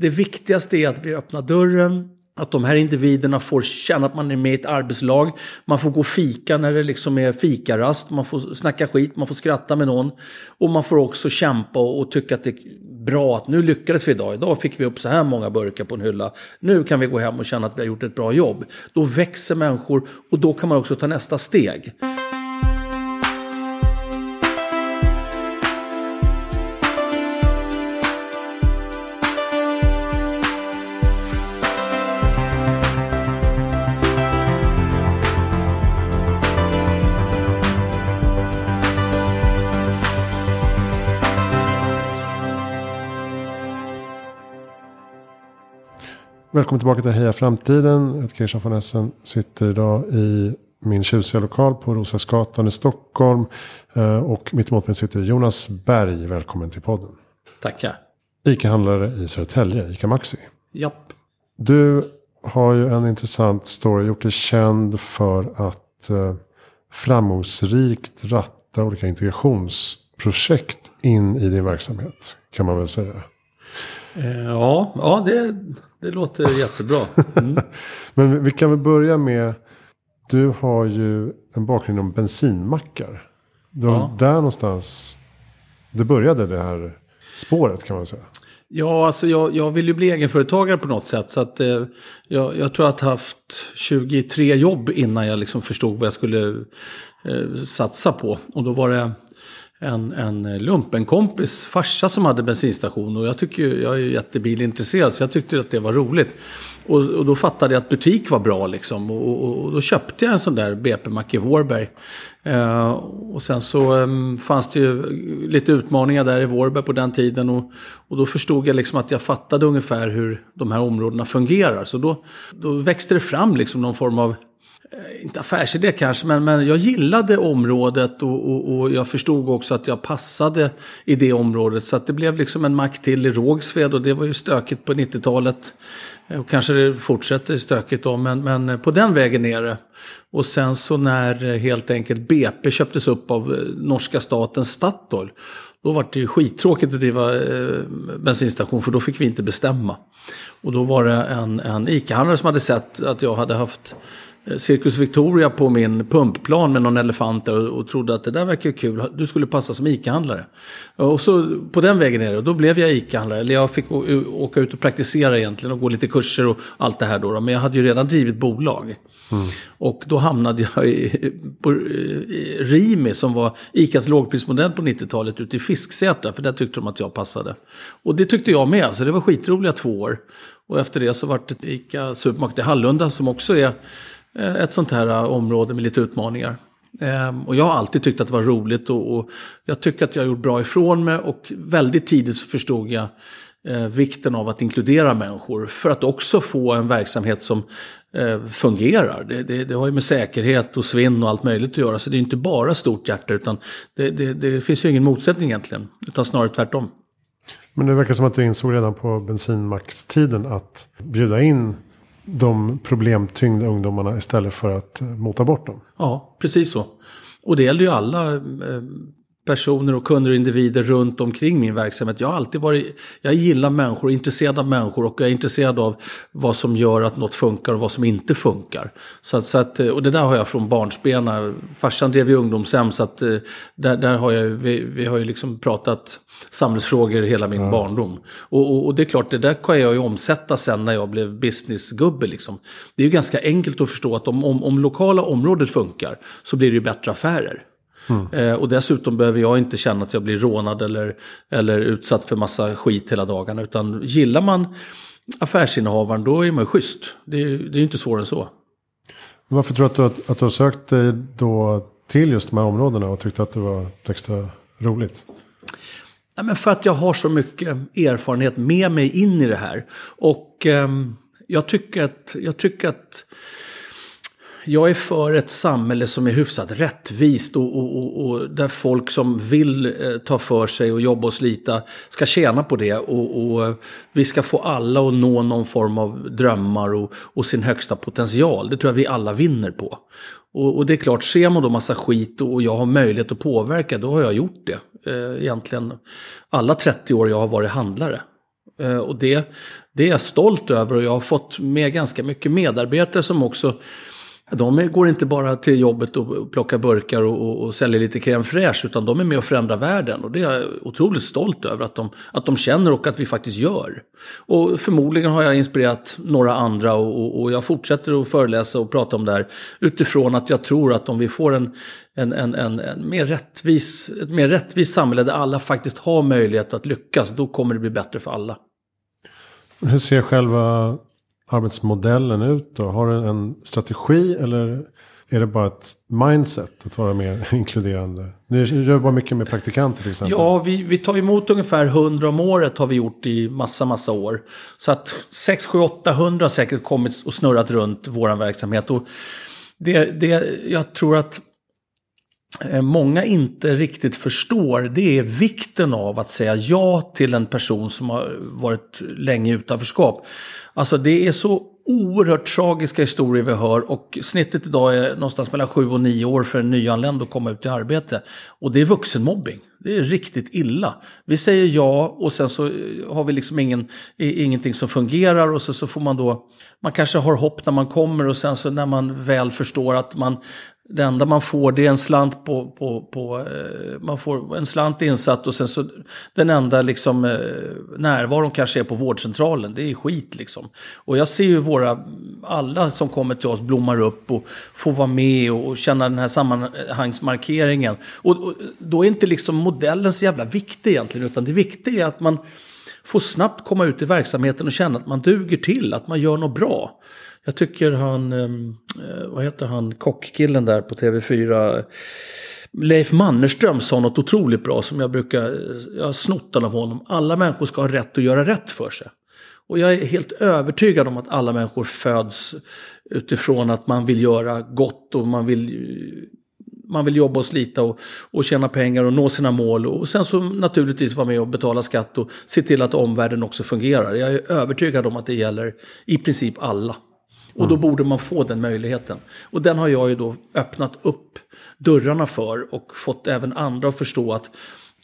det viktigaste är att vi öppnar dörren, att de här individerna får känna att man är med i ett arbetslag. Man får gå och fika när det liksom är fikarast. Man får snacka skit, man får skratta med någon. Och man får också kämpa och tycka att det är bra att nu lyckades vi idag. Idag fick vi upp så här många burkar på en hylla. Nu kan vi gå hem och känna att vi har gjort ett bra jobb. Då växer människor och då kan man också ta nästa steg. Välkommen tillbaka till Heja Framtiden. Christian von Essen. Sitter idag i min tjusiga lokal på Roslagsgatan i Stockholm. Eh, och mitt emot mig sitter Jonas Berg. Välkommen till podden. Tackar. ICA-handlare i Södertälje, ICA Maxi. Japp. Du har ju en intressant story. Gjort dig känd för att eh, framgångsrikt ratta olika integrationsprojekt in i din verksamhet. Kan man väl säga. Eh, ja, ja det, det låter jättebra. Mm. Men vi kan väl börja med. Du har ju en bakgrund inom bensinmackar. Det var Ja. där någonstans. Det började det här spåret kan man säga. Ja, alltså jag, jag vill ju bli egenföretagare på något sätt. Så att, eh, jag, jag tror att jag haft 23 jobb innan jag liksom förstod vad jag skulle eh, satsa på. Och då var det en, en lumpenkompis farsa som hade bensinstation. Och jag, tycker, jag är ju jättebilintresserad så jag tyckte att det var roligt. Och, och då fattade jag att butik var bra liksom. Och, och, och då köpte jag en sån där BP-mack i Vårberg. Eh, och sen så em, fanns det ju lite utmaningar där i Vårberg på den tiden. Och, och då förstod jag liksom att jag fattade ungefär hur de här områdena fungerar. Så då, då växte det fram liksom någon form av Eh, inte affärsidé kanske, men, men jag gillade området och, och, och jag förstod också att jag passade i det området. Så att det blev liksom en mack till i Rågsved och det var ju stökigt på 90-talet. Eh, och kanske det fortsätter stökigt då, men, men på den vägen är det. Och sen så när eh, helt enkelt BP köptes upp av norska staten Statoil. Då var det ju skittråkigt att driva eh, bensinstation för då fick vi inte bestämma. Och då var det en, en ICA-handlare som hade sett att jag hade haft Cirkus Victoria på min pumpplan med någon elefant och, och trodde att det där verkar kul, du skulle passa som ICA-handlare. Och så på den vägen är det, och då blev jag ICA-handlare. Eller jag fick åka ut och praktisera egentligen och gå lite kurser och allt det här då. Men jag hade ju redan drivit bolag. Och då hamnade jag i, på i Rimi som var ICAs lågprismodell på 90-talet ute i Fisksätra. För där tyckte de att jag passade. Och det tyckte jag med, så det var skitroliga två år. Och efter det så var det ICA Supermarket i Hallunda som också är eh, Eh, ett sånt här eh, område med lite utmaningar. Ehm, och jag har alltid tyckt att det var roligt och, och jag tycker att jag har gjort bra ifrån mig och väldigt tidigt så förstod jag eh, vikten av att inkludera människor för att också få en verksamhet som eh, fungerar. Det, det, det har ju med säkerhet och svinn och allt möjligt att göra så det är inte bara stort hjärta utan det, det, det finns ju ingen motsättning egentligen utan snarare tvärtom. Men det verkar som att du insåg redan på bensinmackstiden att bjuda in de problemtyngda ungdomarna istället för att eh, mota bort dem. Ja, precis så. Och det gäller ju alla eh, personer och kunder och individer runt omkring min verksamhet. Jag har alltid varit, jag gillar människor, är intresserad av människor och jag är intresserad av vad som gör att något funkar och vad som inte funkar. Så att, så att, eh, och det där har jag från barnsbena. Farsan drev ju ungdomshem så att eh, där, där har jag, vi, vi har ju liksom pratat samhällsfrågor hela min barndom. Och, och, och det är klart, det där kan jag ju omsätta sen när jag blev businessgubbe. Liksom. Det är ju ganska enkelt att förstå att om, om, om lokala området funkar så blir det ju bättre affärer. Eh, och dessutom behöver jag inte känna att jag blir rånad eller, eller utsatt för massa skit hela dagarna. Utan gillar man affärsinnehavaren då är man ju schysst. Det är, det är ju inte svårare än så. Varför tror du att du, att, du har sökt dig då till just de här områdena och tyckte att det var extra roligt? Ja, men för att jag har så mycket erfarenhet med mig in i det här. Och ehm, jag, tycker att, jag tycker att jag är för ett samhälle som är hyfsat rättvist och, och, och, och där folk som vill eh, ta för sig och jobba och slita ska tjäna på det. Och, och eh, vi ska få alla att nå någon form av drömmar och, och sin högsta potential. Det tror jag vi alla vinner på. Och, och det är klart, ser man då massa skit och jag har möjlighet att påverka, då har jag gjort det. Eh, egentligen alla 30 år jag har varit handlare. Eh, och det, det är jag stolt över och jag har fått med ganska mycket medarbetare som också de går inte bara till jobbet och plockar burkar och, och, och säljer lite crème fraîche utan de är med och förändrar världen. Och det är jag otroligt stolt över att de, att de känner och att vi faktiskt gör. Och förmodligen har jag inspirerat några andra och, och jag fortsätter att föreläsa och prata om det här utifrån att jag tror att om vi får en, en, en, en, en mer rättvis, ett mer rättvist samhälle där alla faktiskt har möjlighet att lyckas, då kommer det bli bättre för alla. Hur ser själva arbetsmodellen ut då? Har du en strategi eller är det bara ett mindset att vara mer inkluderande? Ni jobbar mycket med praktikanter till exempel. Ja, vi, vi tar emot ungefär 100 om året har vi gjort i massa, massa år. Så att 6, 7, 800 har säkert kommit och snurrat runt vår verksamhet. Och det, det, jag tror att Eh, många inte riktigt förstår det är vikten av att säga ja till en person som har varit länge i utanförskap. Alltså det är så oerhört tragiska historier vi hör och snittet idag är någonstans mellan 7 och 9 år för en nyanländ att komma ut i arbete. Och det är vuxenmobbing. Det är riktigt illa. Vi säger ja och sen så eh, har vi liksom ingen, ingenting som fungerar och så, så får man då, man kanske har hopp när man kommer och sen så när man väl förstår att man det enda man får det är en slant på, på, på eh, man får en slant insatt och sen så den enda liksom eh, närvaron kanske är på vårdcentralen. Det är skit liksom. Och jag ser ju våra, alla som kommer till oss blommar upp och får vara med och, och känna den här sammanhangsmarkeringen. Och, och då är inte liksom modellen så jävla viktig egentligen utan det viktiga är att man får snabbt komma ut i verksamheten och känna att man duger till, att man gör något bra. Jag tycker han, ehm, eh, vad heter han, kockkillen där på TV4. Leif Mannerström sa något otroligt bra som jag brukar, eh, jag har snott den av honom. Alla människor ska ha rätt att göra rätt för sig. Och jag är helt övertygad om att alla människor föds utifrån att man vill göra gott och man vill, eh, man vill jobba och slita och, och tjäna pengar och nå sina mål. Och sen så naturligtvis vara med och betala skatt och se till att omvärlden också fungerar. Jag är övertygad om att det gäller i princip alla. Och då borde man få den möjligheten. Och den har jag ju då öppnat upp dörrarna för och fått även andra att förstå att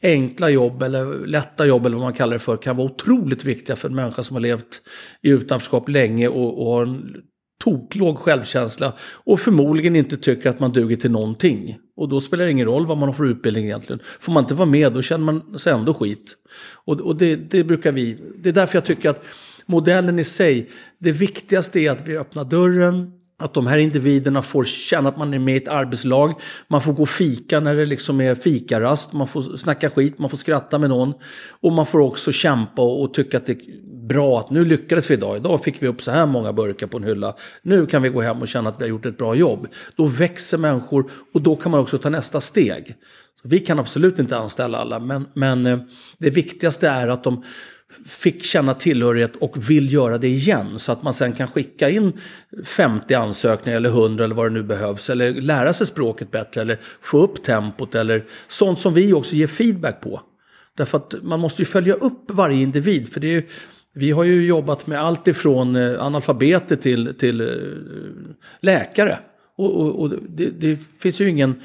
enkla jobb eller lätta jobb eller vad man kallar det för kan vara otroligt viktiga för en människa som har levt i utanförskap länge och, och har en toklåg självkänsla och förmodligen inte tycker att man duger till någonting. Och då spelar det ingen roll vad man har för utbildning egentligen. Får man inte vara med då känner man sig ändå skit. Och, och det, det brukar vi, det är därför jag tycker att modellen i sig. Det viktigaste är att vi öppnar dörren, att de här individerna får känna att man är med i ett arbetslag. Man får gå och fika när det liksom är fikarast. Man får snacka skit, man får skratta med någon. Och man får också kämpa och, tycka att det är bra att nu lyckades vi idag. Idag fick vi upp så här många burkar på en hylla. Nu kan vi gå hem och känna att vi har gjort ett bra jobb. Då växer människor och då kan man också ta nästa steg. Så vi kan absolut inte anställa alla, men, men eh, det viktigaste är att de fick känna tillhörighet och vill göra det igen. Så att man sen kan skicka in 50 ansökningar eller 100 eller vad det nu behövs. Eller lära sig språket bättre eller få upp tempot eller sånt som vi också ger feedback på. Därför att man måste ju följa upp varje individ. För det är, vi har ju jobbat med allt ifrån eh, analfabeter till, till eh, läkare. Och, och, och det, det finns ju ingen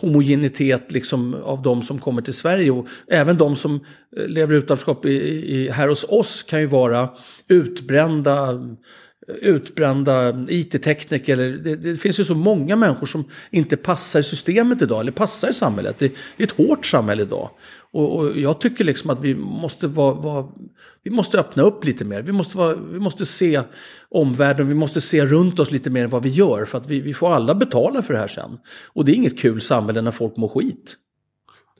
homogenitet liksom av de som kommer till Sverige. Och även de som eh, lever lever utanförskap i, i, här hos oss kan ju vara utbrända utbrända IT-tekniker. Det, det, finns ju så många människor som inte passar i systemet idag, eller passar i samhället. Det, det är ett hårt samhälle idag. Och, och, jag tycker liksom att vi måste, vara, vara, vi måste öppna upp lite mer. Vi måste, vara, vi måste se omvärlden, vi måste se runt oss lite mer än vad vi gör. För att vi, vi får alla betala för det här sen. Och det är inget kul samhälle när folk mår skit.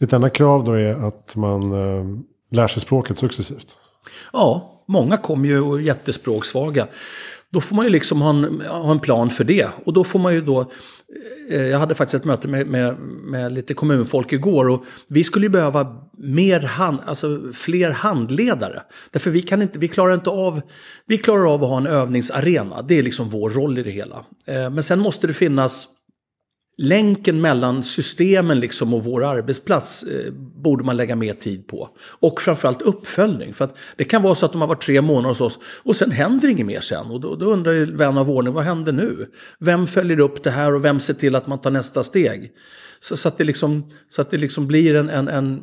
Ett enda krav då är att man äh, lär sig språket successivt. Ja, många kommer ju jättespråksvaga. Då får man ju liksom ha en, ha en plan för det. Och då får man ju då... Eh, jag hade faktiskt ett möte med, med, med lite kommunfolk igår och vi skulle ju behöva mer hand, alltså fler handledare. Därför vi kan inte, vi klarar inte av, vi klarar av att ha en övningsarena. Det är liksom vår roll i det hela. Eh, men sen måste det finnas länken mellan systemen liksom och vår arbetsplats eh, borde man lägga mer tid på. Och framförallt uppföljning. För att det kan vara så att de har varit tre månader hos oss och sen händer inget mer sen. Och då, då undrar ju vän av ordning, vad händer nu? Vem följer upp det här och vem ser till att man tar nästa steg? Så, så att det liksom, så att det liksom blir en, en, en,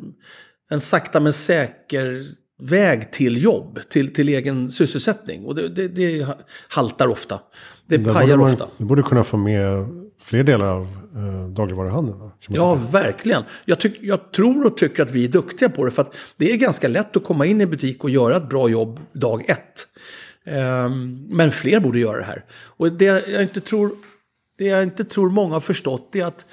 en sakta men säker väg till jobb, till, till egen sysselsättning. Och det, det, det haltar ofta. Det pajar man, ofta. Det borde kunna få med fler delar av eh, dagligvaruhandeln. Ja, tycka. verkligen. Jag, tyck, jag tror och tycker att vi är duktiga på det. För att det är ganska lätt att komma in i butik och göra ett bra jobb dag ett. Ehm, men fler borde göra det här. Och det jag inte tror, det jag inte tror många har förstått är att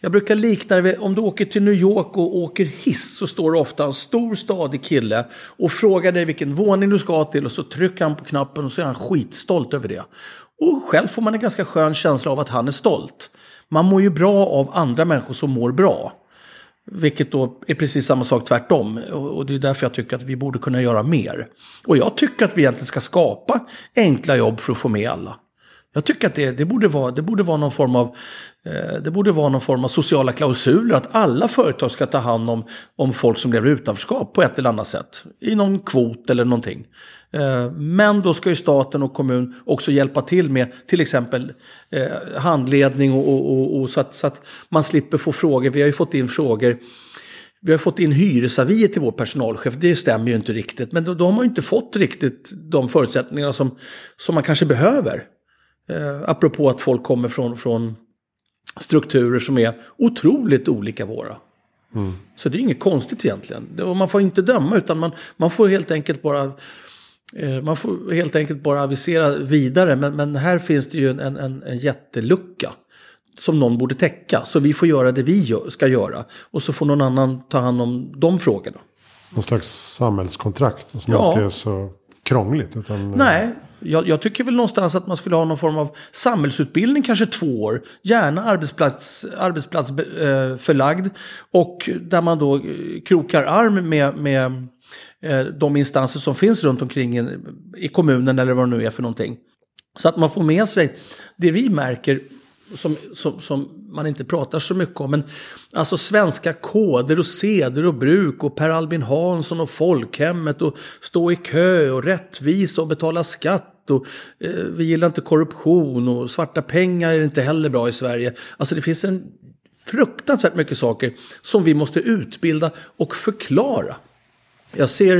jag brukar likna det om du åker till New York och åker hiss så står det ofta en stor stadig kille och frågar dig vilken våning du ska till och så trycker han på knappen och så är han skitstolt över det. Och själv får man en ganska skön känsla av att han är stolt. Man mår ju bra av andra människor som mår bra. Vilket då är precis samma sak tvärtom. Och det är därför jag tycker att vi borde kunna göra mer. Och jag tycker att vi egentligen ska skapa enkla jobb för att få med alla. Jag tycker att det, det, borde, vara, det, borde, vara någon form av, eh, det borde vara någon form av sociala klausuler. Att alla företag ska ta hand om, om folk som lever i utanförskap på ett eller annat sätt. I någon kvot eller någonting. Eh, men då ska ju staten och kommun också hjälpa till med till exempel eh, handledning och, och, och, och så, att, så att man slipper få frågor. Vi har ju fått in frågor vi har fått in hyresavier till vår personalchef, det stämmer ju inte riktigt. Men då, då har man ju inte fått riktigt de förutsättningar som, som man kanske behöver. Eh, apropå att folk kommer från, från strukturer som är otroligt olika våra. Så det är inget konstigt egentligen. Och man får inte döma utan man, man får helt enkelt bara eh, man får helt enkelt bara avisera vidare. Men, men här finns det ju en, en, en, en jättelucka. Som någon borde täcka. Så vi får göra det vi gör, ska göra. Och så får någon annan ta hand om de frågorna. Någon slags samhällskontrakt som Ja. inte är så krångligt. Utan, eh, Nej, jag, jag tycker väl någonstans att man skulle ha någon form av samhällsutbildning, kanske två år. Gärna arbetsplats, arbetsplatsförlagd. Eh, och där man då eh, krokar arm med, med eh, de instanser som finns runt omkring i, i kommunen eller vad det nu är för någonting. Så att man får med sig det vi märker som, som, som man inte pratar så mycket om. Men alltså svenska koder och seder och bruk och Per Albin Hansson och folkhemmet och stå i kö och rättvisa och betala skatt. Och, eh, vi gillar inte korruption och svarta pengar är inte heller bra i Sverige. Alltså det finns en fruktansvärt mycket saker som vi måste utbilda och förklara. Jag ser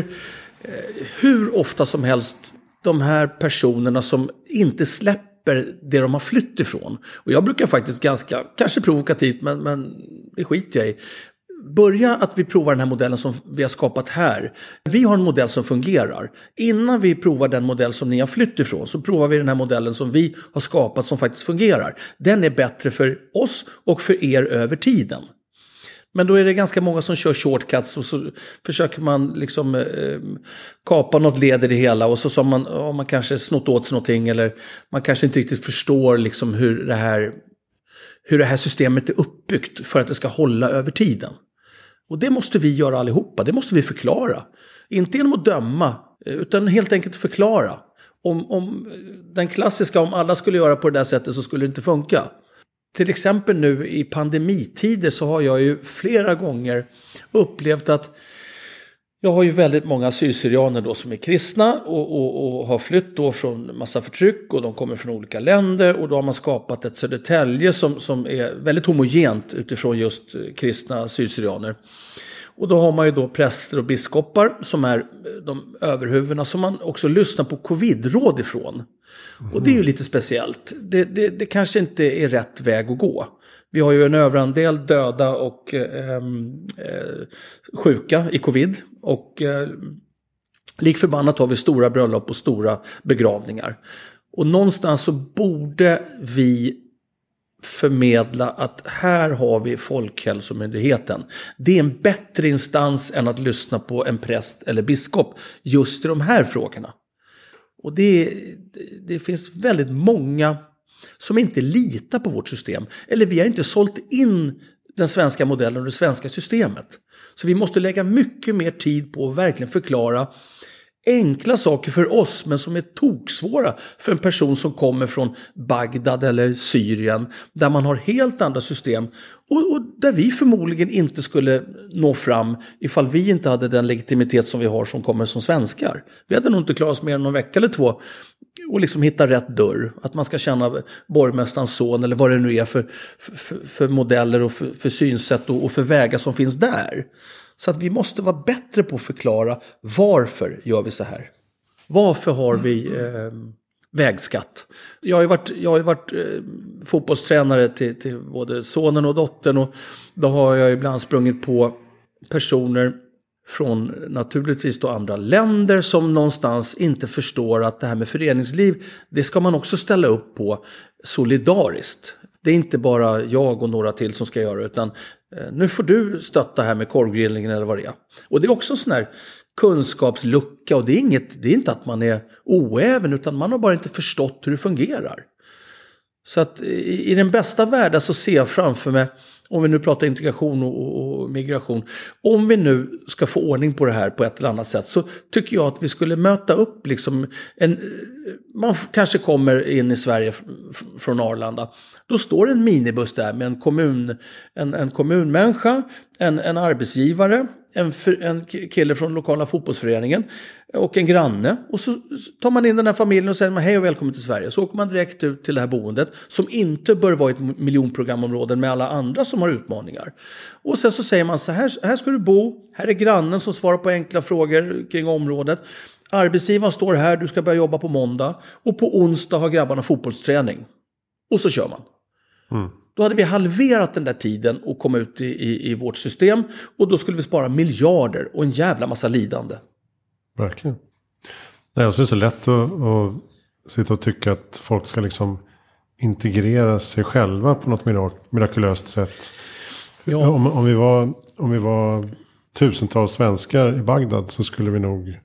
eh, hur ofta som helst de här personerna som inte släpper det de har flytt ifrån. Och jag brukar faktiskt ganska, kanske provokativt, men, men det skiter jag i. Börja att vi provar den här modellen som vi har skapat här. Vi har en modell som fungerar. Innan vi provar den modell som ni har flytt ifrån så provar vi den här modellen som vi har skapat som faktiskt fungerar. Den är bättre för oss och för er över tiden. Men då är det ganska många som kör shortcuts och så försöker man liksom eh, kapa något led i det hela och så har man, har man kanske snott åt sig någonting eller man kanske inte riktigt förstår liksom hur det här hur det här systemet är uppbyggt för att det ska hålla över tiden. Och det måste vi göra allihopa, det måste vi förklara. Inte genom att döma, eh, utan helt enkelt förklara. Om, om eh, den klassiska, om alla skulle göra på det där sättet så skulle det inte funka. Till exempel nu i pandemitider så har jag ju flera gånger upplevt att jag har ju väldigt många assyrianer då som är kristna och, och, och har flytt då från massa förtryck och de kommer från olika länder och då har man skapat ett Södertälje som, som är väldigt homogent utifrån just kristna assyrianer. Och då har man ju då präster och biskopar som är eh, de överhuvudena som man också lyssnar på covidråd ifrån. Och det är ju lite speciellt. Det, det, det kanske inte är rätt väg att gå. Vi har ju en överandel döda och eh, eh, sjuka i covid. Och eh, lik förbannat har vi stora bröllop och stora begravningar. Och någonstans så borde vi förmedla att här har vi Folkhälsomyndigheten. Det är en bättre instans än att lyssna på en präst eller biskop just i de här frågorna. Och det, det finns väldigt många som inte litar på vårt system. Eller vi har inte sålt in den svenska modellen och det svenska systemet. Så vi måste lägga mycket mer tid på att verkligen förklara enkla saker för oss men som är toksvåra för en person som kommer från Bagdad eller Syrien där man har helt andra system och, och, där vi förmodligen inte skulle nå fram ifall vi inte hade den legitimitet som vi har som kommer som svenskar. Vi hade nog inte klarat oss mer än någon vecka eller två och liksom hitta rätt dörr. Att man ska känna borgmästarens son eller vad det nu är för, för, för modeller och för, för synsätt och, och för vägar som finns där. Så att vi måste vara bättre på att förklara varför gör vi så här. Varför har vi eh, vägskatt? Jag har ju varit, jag har varit eh, fotbollstränare till, till både sonen och dottern och då har jag ibland sprungit på personer från naturligtvis då andra länder som någonstans inte förstår att det här med föreningsliv, det ska man också ställa upp på solidariskt. Det är inte bara jag och några till som ska göra det, utan eh, nu får du stötta här med korvgrillningen eller vad det är. Och det är också en sån här kunskapslucka och det är, inget, det är inte att man är oäven utan man har bara inte förstått hur det fungerar. Så att i, i den bästa världen så ser jag framför mig om vi nu pratar integration och, och, migration, om vi nu ska få ordning på det här på ett eller annat sätt så tycker jag att vi skulle möta upp liksom en, man kanske kommer in i Sverige från Arlanda, då står en minibuss där med en, kommun, en, en kommunmänniska, en, en arbetsgivare, en, en kille från lokala fotbollsföreningen och en granne. Och så tar man in den här familjen och säger man, hej och välkommen till Sverige. Så åker man direkt ut till det här boendet som inte bör vara ett miljonprogramområde med alla andra som har utmaningar. Och sen så säger man så här, här ska du bo, här är grannen som svarar på enkla frågor kring området. Arbetsgivaren står här, du ska börja jobba på måndag. Och på onsdag har grabbarna fotbollsträning. Och så kör man. Mm. Då hade vi halverat den där tiden och kom ut i, i, i, vårt system. Och då skulle vi spara miljarder och en jävla massa lidande. Verkligen. Nej, och så är det så lätt att, att sitta och tycka att folk ska liksom integrera sig själva på något mirakulöst sätt. Ja. Om, om, vi var, om vi var tusentals svenskar i Bagdad så skulle vi nog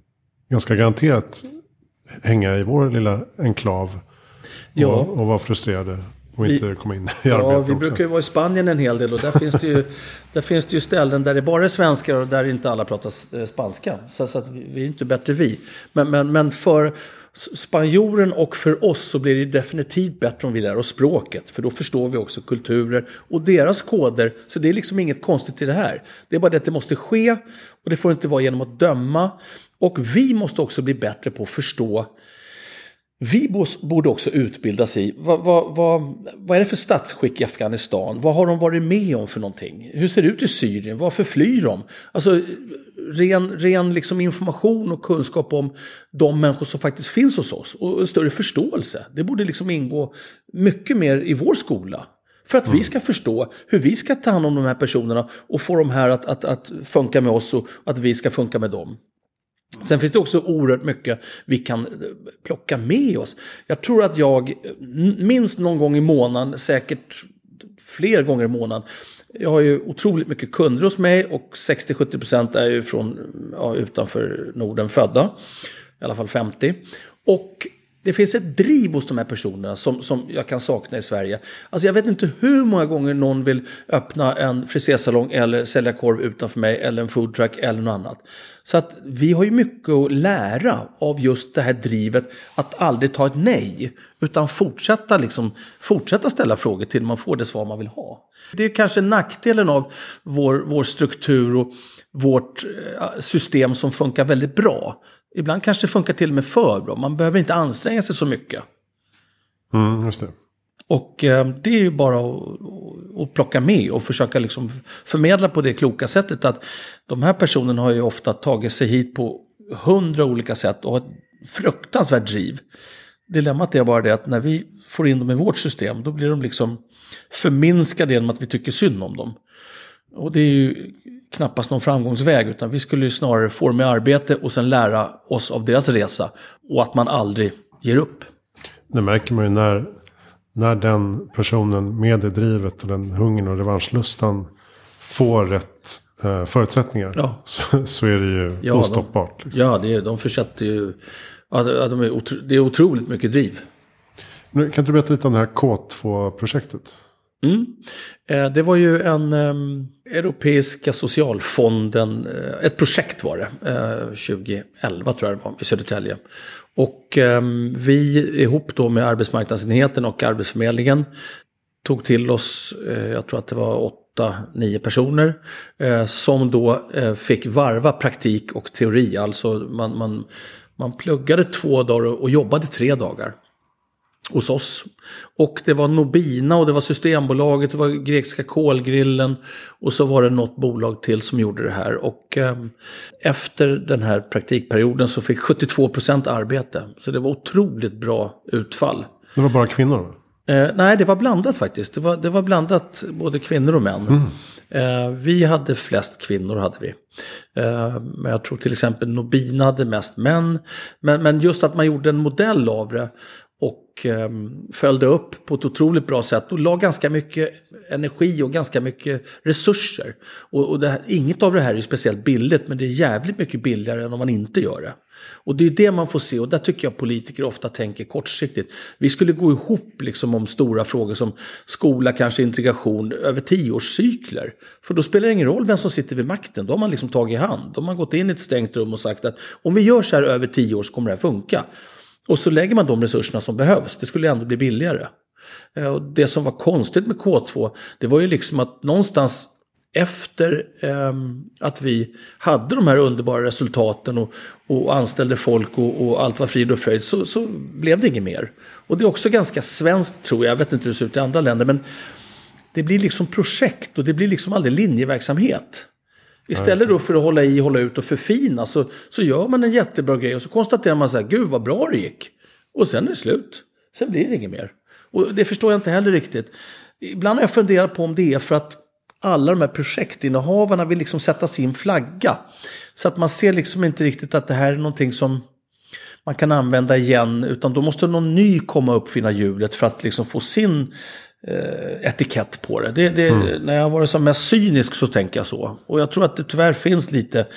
ganska garanterat hänga i vår lilla enklav. Ja. Och, och vara frustrerade. Och inte vi, komma in i ja, arbete Ja, vi också. brukar ju vara i Spanien en hel del och där finns det ju, där finns det ju ställen där det bara är svenskar och där inte alla pratar eh, spanska. Så, så att vi, vi är inte bättre vi. Men, men, men för spanjoren och för oss så blir det definitivt bättre om vi lär oss språket. För då förstår vi också kulturer och deras koder. Så det är liksom inget konstigt i det här. Det är bara det att det måste ske och det får inte vara genom att döma. Och vi måste också bli bättre på att förstå vi borde också utbildas i vad, vad, vad, vad är det för statsskick i Afghanistan? Vad har de varit med om för någonting? Hur ser det ut i Syrien? Varför flyr de? Alltså ren, ren liksom information och kunskap om de människor som faktiskt finns hos oss. Och en större förståelse. Det borde liksom ingå mycket mer i vår skola. För att mm. vi ska förstå hur vi ska ta hand om de här personerna och få de här att, att, att funka med oss och att vi ska funka med dem. Sen finns det också oerhört mycket vi kan eh, plocka med oss. Jag tror att jag eh, minst någon gång i månaden, säkert fler gånger i månaden, jag har ju otroligt mycket kunder hos mig och 60-70% är ju från ja, utanför Norden födda. I alla fall 50. Och det finns ett driv hos de här personerna som, som jag kan sakna i Sverige. Alltså jag vet inte hur många gånger någon vill öppna en frisersalong eller sälja korv utanför mig eller en foodtruck eller något annat. Så att vi har ju mycket att lära av just det här drivet att aldrig ta ett nej. Utan fortsätta, liksom, fortsätta ställa frågor till man får det svar man vill ha. Det är kanske nackdelen av vår, vår struktur och vårt eh, system som funkar väldigt bra. Ibland kanske det funkar till och med för bra. Man behöver inte anstränga sig så mycket. Mm, just det. Och eh, det är ju bara att, att plocka med och försöka liksom förmedla på det kloka sättet att de här personerna har ju ofta tagit sig hit på hundra olika sätt och har ett fruktansvärt driv. Dilemmat är bara det att när vi får in dem i vårt system då blir de liksom förminskade genom att vi tycker synd om dem. Och det är ju knappast någon framgångsväg utan vi skulle ju snarare få dem i arbete och sen lära oss av deras resa och att man aldrig ger upp. Det märker man ju när, när den personen med det drivet och den hungern och revanschlustan får rätt eh, förutsättningar ja. så, så, är det ju ja, ostoppbart. De, liksom. Ja, det är, de försätter ju... Ja, de är otro, det är otroligt mycket driv. Nu, kan du berätta lite om det här K2-projektet? Mm. Eh, det var ju en eh, Europeiska socialfonden, eh, ett projekt var det, eh, 2011 tror jag det var, i Södertälje. Och ehm, vi ihop då med arbetsmarknadsenheten och Arbetsförmedlingen tog till oss, eh, jag tror att det var åtta, nio personer, som då fick varva praktik och teori. Alltså man, man, man pluggade två dagar och jobbade tre dagar hos oss. Och det var Nobina och det var Systembolaget, det var Grekiska kolgrillen och så var det något bolag till som gjorde det här. Och eh, efter den här praktikperioden så fick 72% arbete. Så det var otroligt bra utfall. Det var bara kvinnor? Eh, nej, det var blandat faktiskt. Det var, det var blandat både kvinnor och män. Mm. Eh, vi hade flest kvinnor, hade vi. Eh, men jag tror till exempel Nobina hade mest män. Men, men just att man gjorde en modell av det och eh, följde upp på ett otroligt bra sätt och la ganska mycket energi och ganska mycket resurser. Och, och här, inget av det här är speciellt billigt men det är jävligt mycket billigare än om man inte gör det. Och det är det man får se och där tycker jag politiker ofta tänker kortsiktigt. Vi skulle gå ihop liksom om stora frågor som skola, kanske integration över tioårscykler. För då spelar det ingen roll vem som sitter vid makten, då har man liksom tagit i hand. Då har man gått in i ett stängt rum och sagt att om vi gör så här över tio år så kommer det här funka. Och så lägger man de resurserna som behövs. Det skulle ändå bli billigare. Eh, och det som var konstigt med K2, det var ju liksom att någonstans efter eh, att vi hade de här underbara resultaten och, och anställde folk och, och, allt var frid och fröjd så, så blev det inget mer. Och det är också ganska svenskt tror jag, jag vet inte hur det ser ut i andra länder, men det blir liksom projekt och det blir liksom aldrig linjeverksamhet. Istället då för att hålla i, hålla ut och förfina så, så gör man en jättebra grej och så konstaterar man så här, gud vad bra det gick. Och sen är det slut. Sen blir det inget mer. Och det förstår jag inte heller riktigt. Ibland har jag funderat på om det är för att alla de här projektinnehavarna vill liksom sätta sin flagga. Så att man ser liksom inte riktigt att det här är någonting som man kan använda igen. Utan då måste någon ny komma upp finna hjulet för att liksom få sin eh, etikett på det. det, det mm. När jag har varit som mest cynisk så tänker jag så. Och jag tror att det tyvärr finns lite,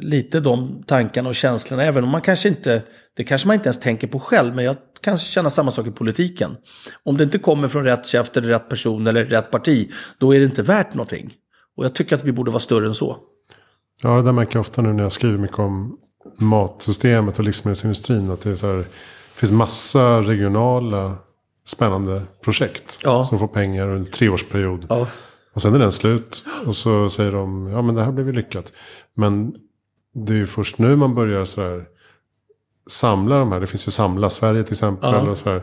lite de tankarna och känslorna. Även om man kanske inte, det kanske man inte ens tänker på själv. Men jag kan känna samma sak i politiken. Om det inte kommer från rätt käft eller rätt person eller rätt parti. Då är det inte värt någonting. Och jag tycker att vi borde vara större än så. Ja, det där märker jag ofta nu när jag skriver mycket om matsystemet och livsmedelsindustrin. Att det, är så här, det finns massa regionala spännande projekt. Ja. Som får pengar under en treårsperiod. Ja. Och sen är den slut. Och så säger de, ja men det här blev ju lyckat. Men det är ju först nu man börjar så här samla de här. Det finns ju Samla Sverige till exempel. Ja. Och så här,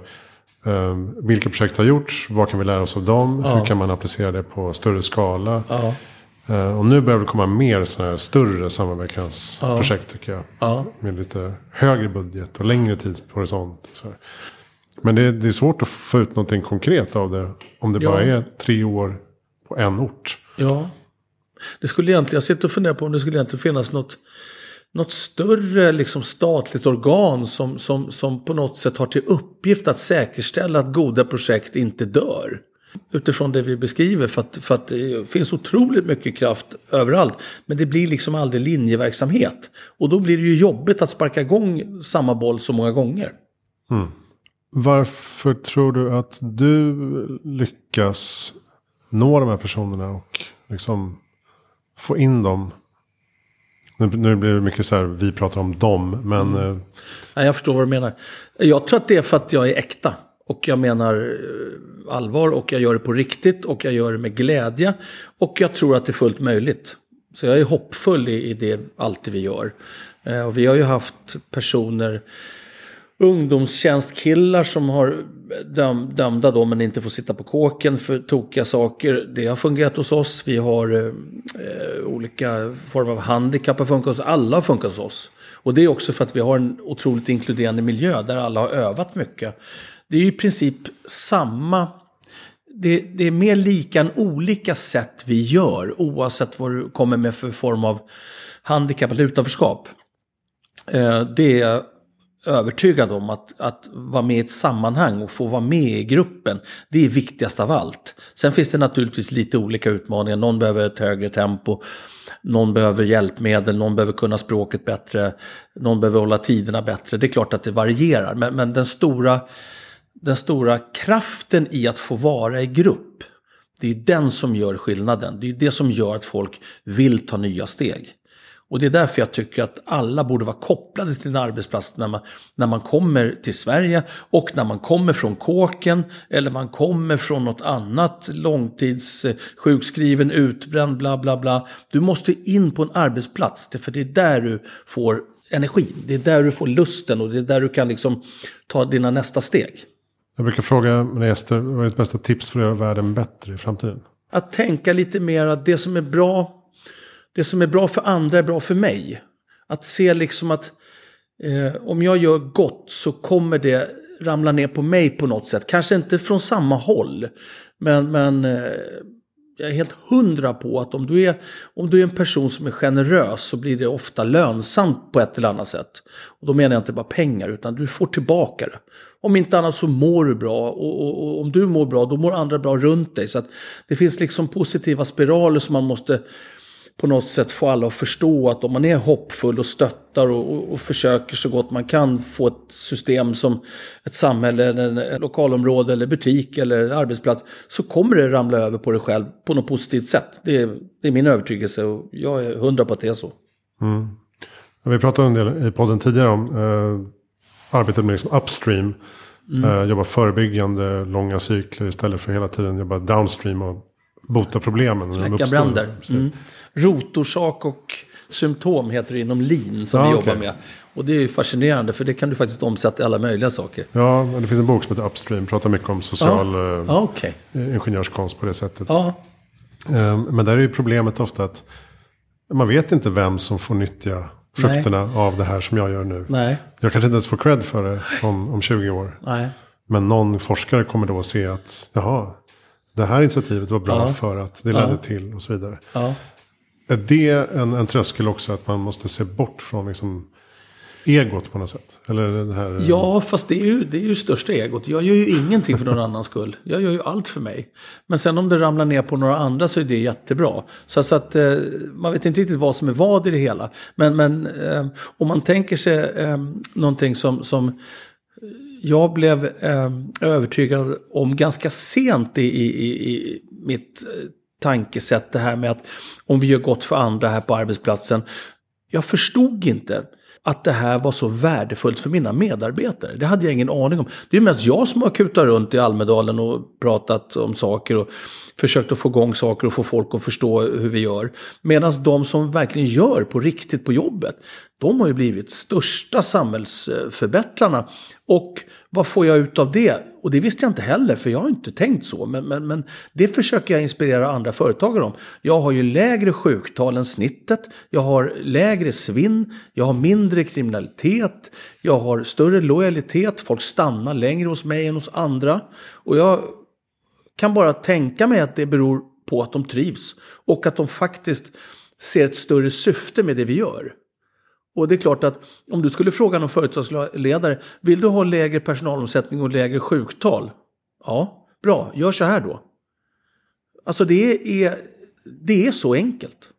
um, vilka projekt har gjorts? Vad kan vi lära oss av dem? Ja. Hur kan man applicera det på större skala? Ja. Uh, och nu börjar det komma mer sådana här större samverkansprojekt tycker jag. Med lite högre budget och längre tidshorisont. Och så här. Men det är, det är svårt att få ut någonting konkret av det. Om det ja. bara är tre år på en ort. Ja. Det skulle egentligen, jag sitter och funderar på om det skulle egentligen finnas något, något större liksom statligt organ som, som, som på något sätt har till uppgift att säkerställa att goda projekt inte dör. Utifrån det vi beskriver för att, för att det finns otroligt mycket kraft överallt. Men det blir liksom aldrig linjeverksamhet. Och då blir det ju jobbigt att sparka igång samma boll så många gånger. Mm. Varför tror du att du lyckas nå de här personerna och liksom få in dem? Nu, nu blir det mycket så här, vi pratar om dem, men... Mm. Ja, jag förstår vad du menar. Jag tror att det är för att jag är äkta. Och jag menar eh, allvar och jag gör det på riktigt och jag gör det med glädje. Och jag tror att det är fullt möjligt. Så jag är hoppfull i, i det alltid vi gör. Eh, och vi har ju haft personer ungdomstjänstkillar som har döm, dömda då men inte får sitta på kåken för tokiga saker. Det har fungerat hos oss. Vi har eh, eh, olika former av handikapp har funkat hos oss. Alla har funkat hos oss. Och det är också för att vi har en otroligt inkluderande miljö där alla har övat mycket. Det är i princip samma det, det, är mer lika än olika sätt vi gör oavsett vad du kommer med för form av handikapp eller utanförskap. Eh, det är övertygad om att, att vara med i ett sammanhang och få vara med i gruppen. Det är viktigast av allt. Sen finns det naturligtvis lite olika utmaningar. Någon behöver ett högre tempo. Någon behöver hjälpmedel, någon behöver kunna språket bättre, någon behöver hålla tiderna bättre. Det är klart att det varierar, men, men den, stora, den stora kraften i att få vara i grupp, det är den som gör skillnaden. Det är det som gör att folk vill ta nya steg. Och det är därför jag tycker att alla borde vara kopplade till en arbetsplats när man, när man kommer till Sverige och när man kommer från kåken eller man kommer från något annat långtidssjukskriven, utbränd, bla bla bla. Du måste in på en arbetsplats, för det är där du får energin. Det är där du får lusten och det är där du kan liksom ta dina nästa steg. Jag brukar fråga mina gäster, vad är ditt bästa tips för att göra världen bättre i framtiden? Att tänka lite mer att det som är bra, det som är bra för andra är bra för mig. Att se liksom att eh, om jag gör gott så kommer det ramla ner på mig på något sätt. Kanske inte från samma håll. Men, men eh, jag är helt hundra på att om du, är, om du är en person som är generös så blir det ofta lönsamt på ett eller annat sätt. Och då menar jag inte bara pengar utan du får tillbaka det. Om inte annat så mår du bra och, och, och om du mår bra då mår andra bra runt dig. Så att det finns liksom positiva spiraler som man måste på något sätt få alla att förstå att om man är hoppfull och stöttar och, och, och, försöker så gott man kan få ett system som ett samhälle, ett lokalområde eller butik eller arbetsplats så kommer det ramla över på dig själv på något positivt sätt. Det är, det är min övertygelse och jag är hundra på att det är så. Mm. Vi pratade en del i podden tidigare om eh, arbetet med liksom upstream. Mm. Eh, jobba förebyggande, långa cykler istället för hela tiden jobba downstream och bota problemen. Släcka bränder. Mm. Rotorsak och symptom heter det inom LIN som ja, vi jobbar okay. med. Och det är fascinerande för det kan du faktiskt omsätta i alla möjliga saker. Ja, det finns en bok som heter Upstream. Pratar mycket om social ja. Ja, okay. Eh, ingenjörskonst på det sättet. Ja. Ehm, men där är ju problemet ofta att man vet inte vem som får nyttja frukterna Nej. av det här som jag gör nu. Nej. Jag kanske inte ens får cred för det om, om 20 år. Nej. Men någon forskare kommer då att se att jaha, det här initiativet var bra ja. för att det ledde ja. till och så vidare. Ja. Är det en, en tröskel också att man måste se bort från liksom egot på något sätt? Eller det här... Eh, ja, fast det är, ju, det är ju största egot. Jag gör ju ingenting för någon annans skull. Jag gör ju allt för mig. Men sen om det ramlar ner på några andra så är det jättebra. Så, så att eh, man vet inte riktigt vad som är vad i det hela. Men, men eh, om man tänker sig eh, någonting som, som jag blev eh, övertygad om ganska sent i, i, i mitt eh, tankesätt. Det här med att om vi gör gott för andra här på arbetsplatsen. Jag förstod inte att det här var så värdefullt för mina medarbetare. Det hade jag ingen aning om. Det är mest jag som har kutat runt i Almedalen och pratat om saker och försökt att få igång saker och få folk att förstå hur vi gör. Medan de som verkligen gör på riktigt på jobbet, de har ju blivit största samhällsförbättrarna. Och vad får jag ut av det? Och det visste jag inte heller, för jag har inte tänkt så. Men, men, men det försöker jag inspirera andra företagare om. Jag har ju lägre sjuktal än snittet. Jag har lägre svinn. Jag har mindre kriminalitet. Jag har större lojalitet. Folk stannar längre hos mig än hos andra. Och jag kan bara tänka mig att det beror på att de trivs. Och att de faktiskt ser ett större syfte med det vi gör. Och det är klart att om du skulle fråga någon företagsledare, vill du ha lägre personalomsättning och lägre sjuktal? Ja, bra, gör så här då. Alltså det är, det är så enkelt.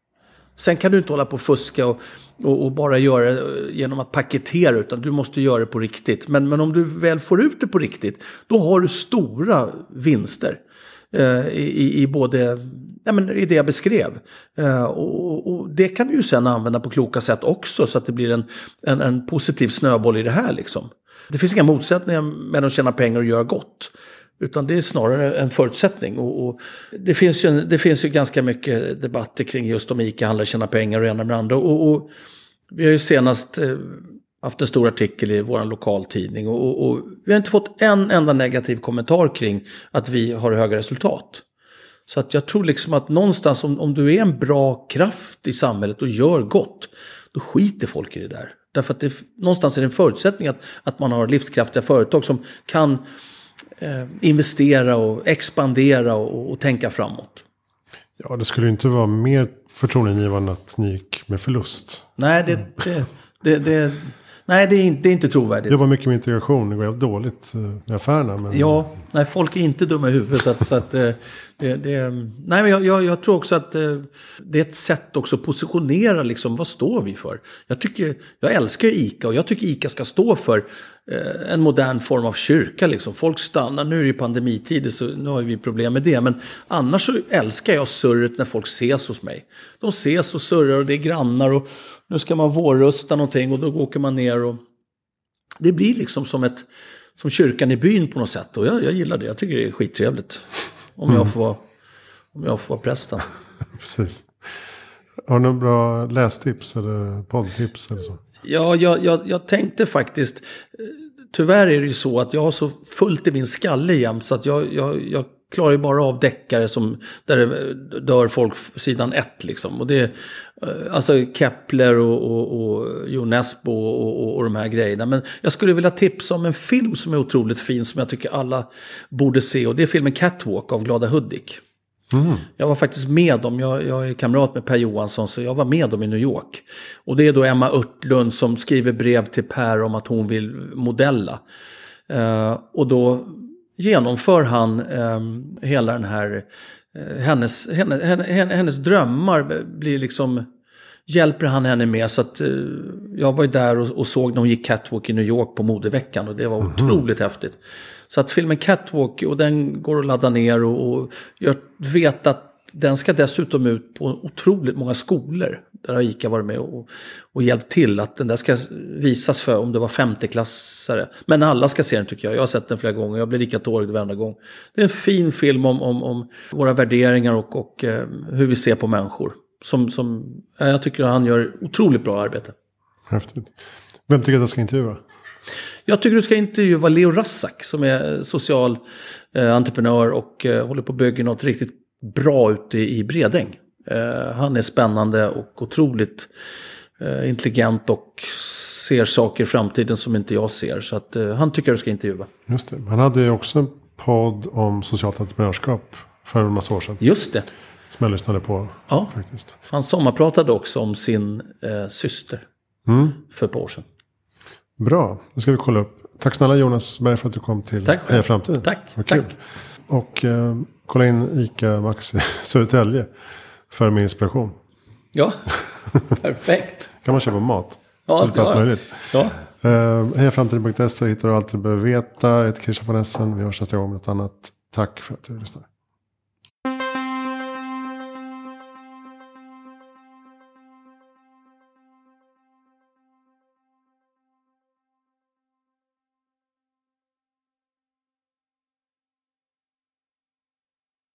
Sen kan du inte hålla på och fuska och, och, och, bara göra det genom att paketera, utan du måste göra det på riktigt. Men, men om du väl får ut det på riktigt, då har du stora vinster. Eh, I, i både ja, men i det jag beskrev. Eh, och, och, det kan du ju sen använda på kloka sätt också så att det blir en, en, en positiv snöboll i det här. Liksom. Det finns inga motsättningar med att tjäna pengar och göra gott. Utan det är snarare en förutsättning. Och, och, det, finns ju, det finns ju ganska mycket debatter kring just om ICA handlar tjänar pengar och ena med andra. Och, och, vi har ju senast eh, haft en stor artikel i vår lokaltidning och, och, och, vi har inte fått en enda negativ kommentar kring att vi har höga resultat. Så att jag tror liksom att någonstans om, om du är en bra kraft i samhället och gör gott, då skiter folk i det där. Därför att det, någonstans är det en förutsättning att, att man har livskraftiga företag som kan eh, investera och expandera och, och tänka framåt. Ja, det skulle inte vara mer förtroendeingivande att ni gick med förlust. Nej, det, det, det, det, Nej, det är, inte, det är inte trovärdigt. Jag jobbar mycket med integration. Det går helt dåligt eh, med affärerna. Men... Ja, nej, folk är inte dumma i huvudet. Så att, så att, eh, det, det, nej, men jag, jag, jag, tror också att eh, det är ett sätt också att positionera liksom, vad står vi för? Jag, tycker, jag älskar ICA och jag tycker ICA ska stå för en modern form av kyrka. Liksom. Folk stannar, nu är det ju pandemitider så nu har vi problem med det. Men annars så älskar jag surret när folk ses hos mig. De ses och surrar och det är grannar och nu ska man vårrusta någonting och då åker man ner och det blir liksom som ett som kyrkan i byn på något sätt. Och jag, jag gillar det. Jag tycker det är skittrevligt. Om, mm. jag, får, om jag får vara prästen. Precis. Har du några bra lästips eller poddtips eller så? Ja, jag, jag, jag tänkte faktiskt tyvärr är det ju så att jag har så fullt i min skalle jämt så att jag, jag, jag klarar ju bara av deckare som, där det dör folk sidan ett liksom. Och det eh, alltså Kepler och, och, och Jon och, och, och de här grejerna. Men jag skulle vilja tipsa om en film som är otroligt fin som jag tycker alla borde se. Och det är filmen Catwalk av Glada Hudik. Mm. Jag var faktiskt med dem, jag, jag, är kamrat med Per Johansson, så jag var med dem i New York. Och det är då Emma Örtlund som skriver brev till Per om att hon vill modella. Eh, och då genomför han eh, hela den här, eh, hennes, henne, henne, hennes drömmar blir liksom, hjälper han henne med. Så att eh, jag var ju där och, och, såg när hon gick catwalk i New York på modeveckan och det var mm otroligt häftigt. Så att filmen Catwalk, och den går att ladda ner och, och jag vet att den ska dessutom ut på otroligt många skolor. Där har ICA varit med och, och hjälpt till. Att den där ska visas för om det var 50-klassare. Men alla ska se den tycker jag. Jag har sett den flera gånger. Jag blir lika tårig varenda gång. Det är en fin film om, om, om våra värderingar och, och eh, hur vi ser på människor. Som, som, jag tycker att han gör otroligt bra arbete. Häftigt. Vem tycker att jag ska intervjua? Jag tycker du ska intervjua Leo Rassak som är social eh, entreprenör och eh, håller på att bygga något riktigt bra ute i Bredäng. Eh, han är spännande och otroligt eh, intelligent och ser saker i framtiden som inte jag ser. Så att, eh, han tycker jag du ska intervjua. Just det. Han hade ju också en podd om socialt entreprenörskap för en massa år sedan. Just det. Som jag lyssnade på. Ja. Faktiskt. Han sommarpratade också om sin eh, syster. Mm. För ett par år sedan. Bra, det ska vi kolla upp. Tack snälla Jonas Berg för att du kom till Tack. Heja Framtiden. Tack. Tack. Och eh, kolla in ICA Maxi Södertälje för mer inspiration. Ja, perfekt. kan man köpa mat. Ja, det allt möjligt. Ja. Uh, Hejaframtiden.se hittar du allt du behöver veta. Jag heter Christian von Essen. Vi hörs nästa gång med något annat. Tack för att du lyssnade.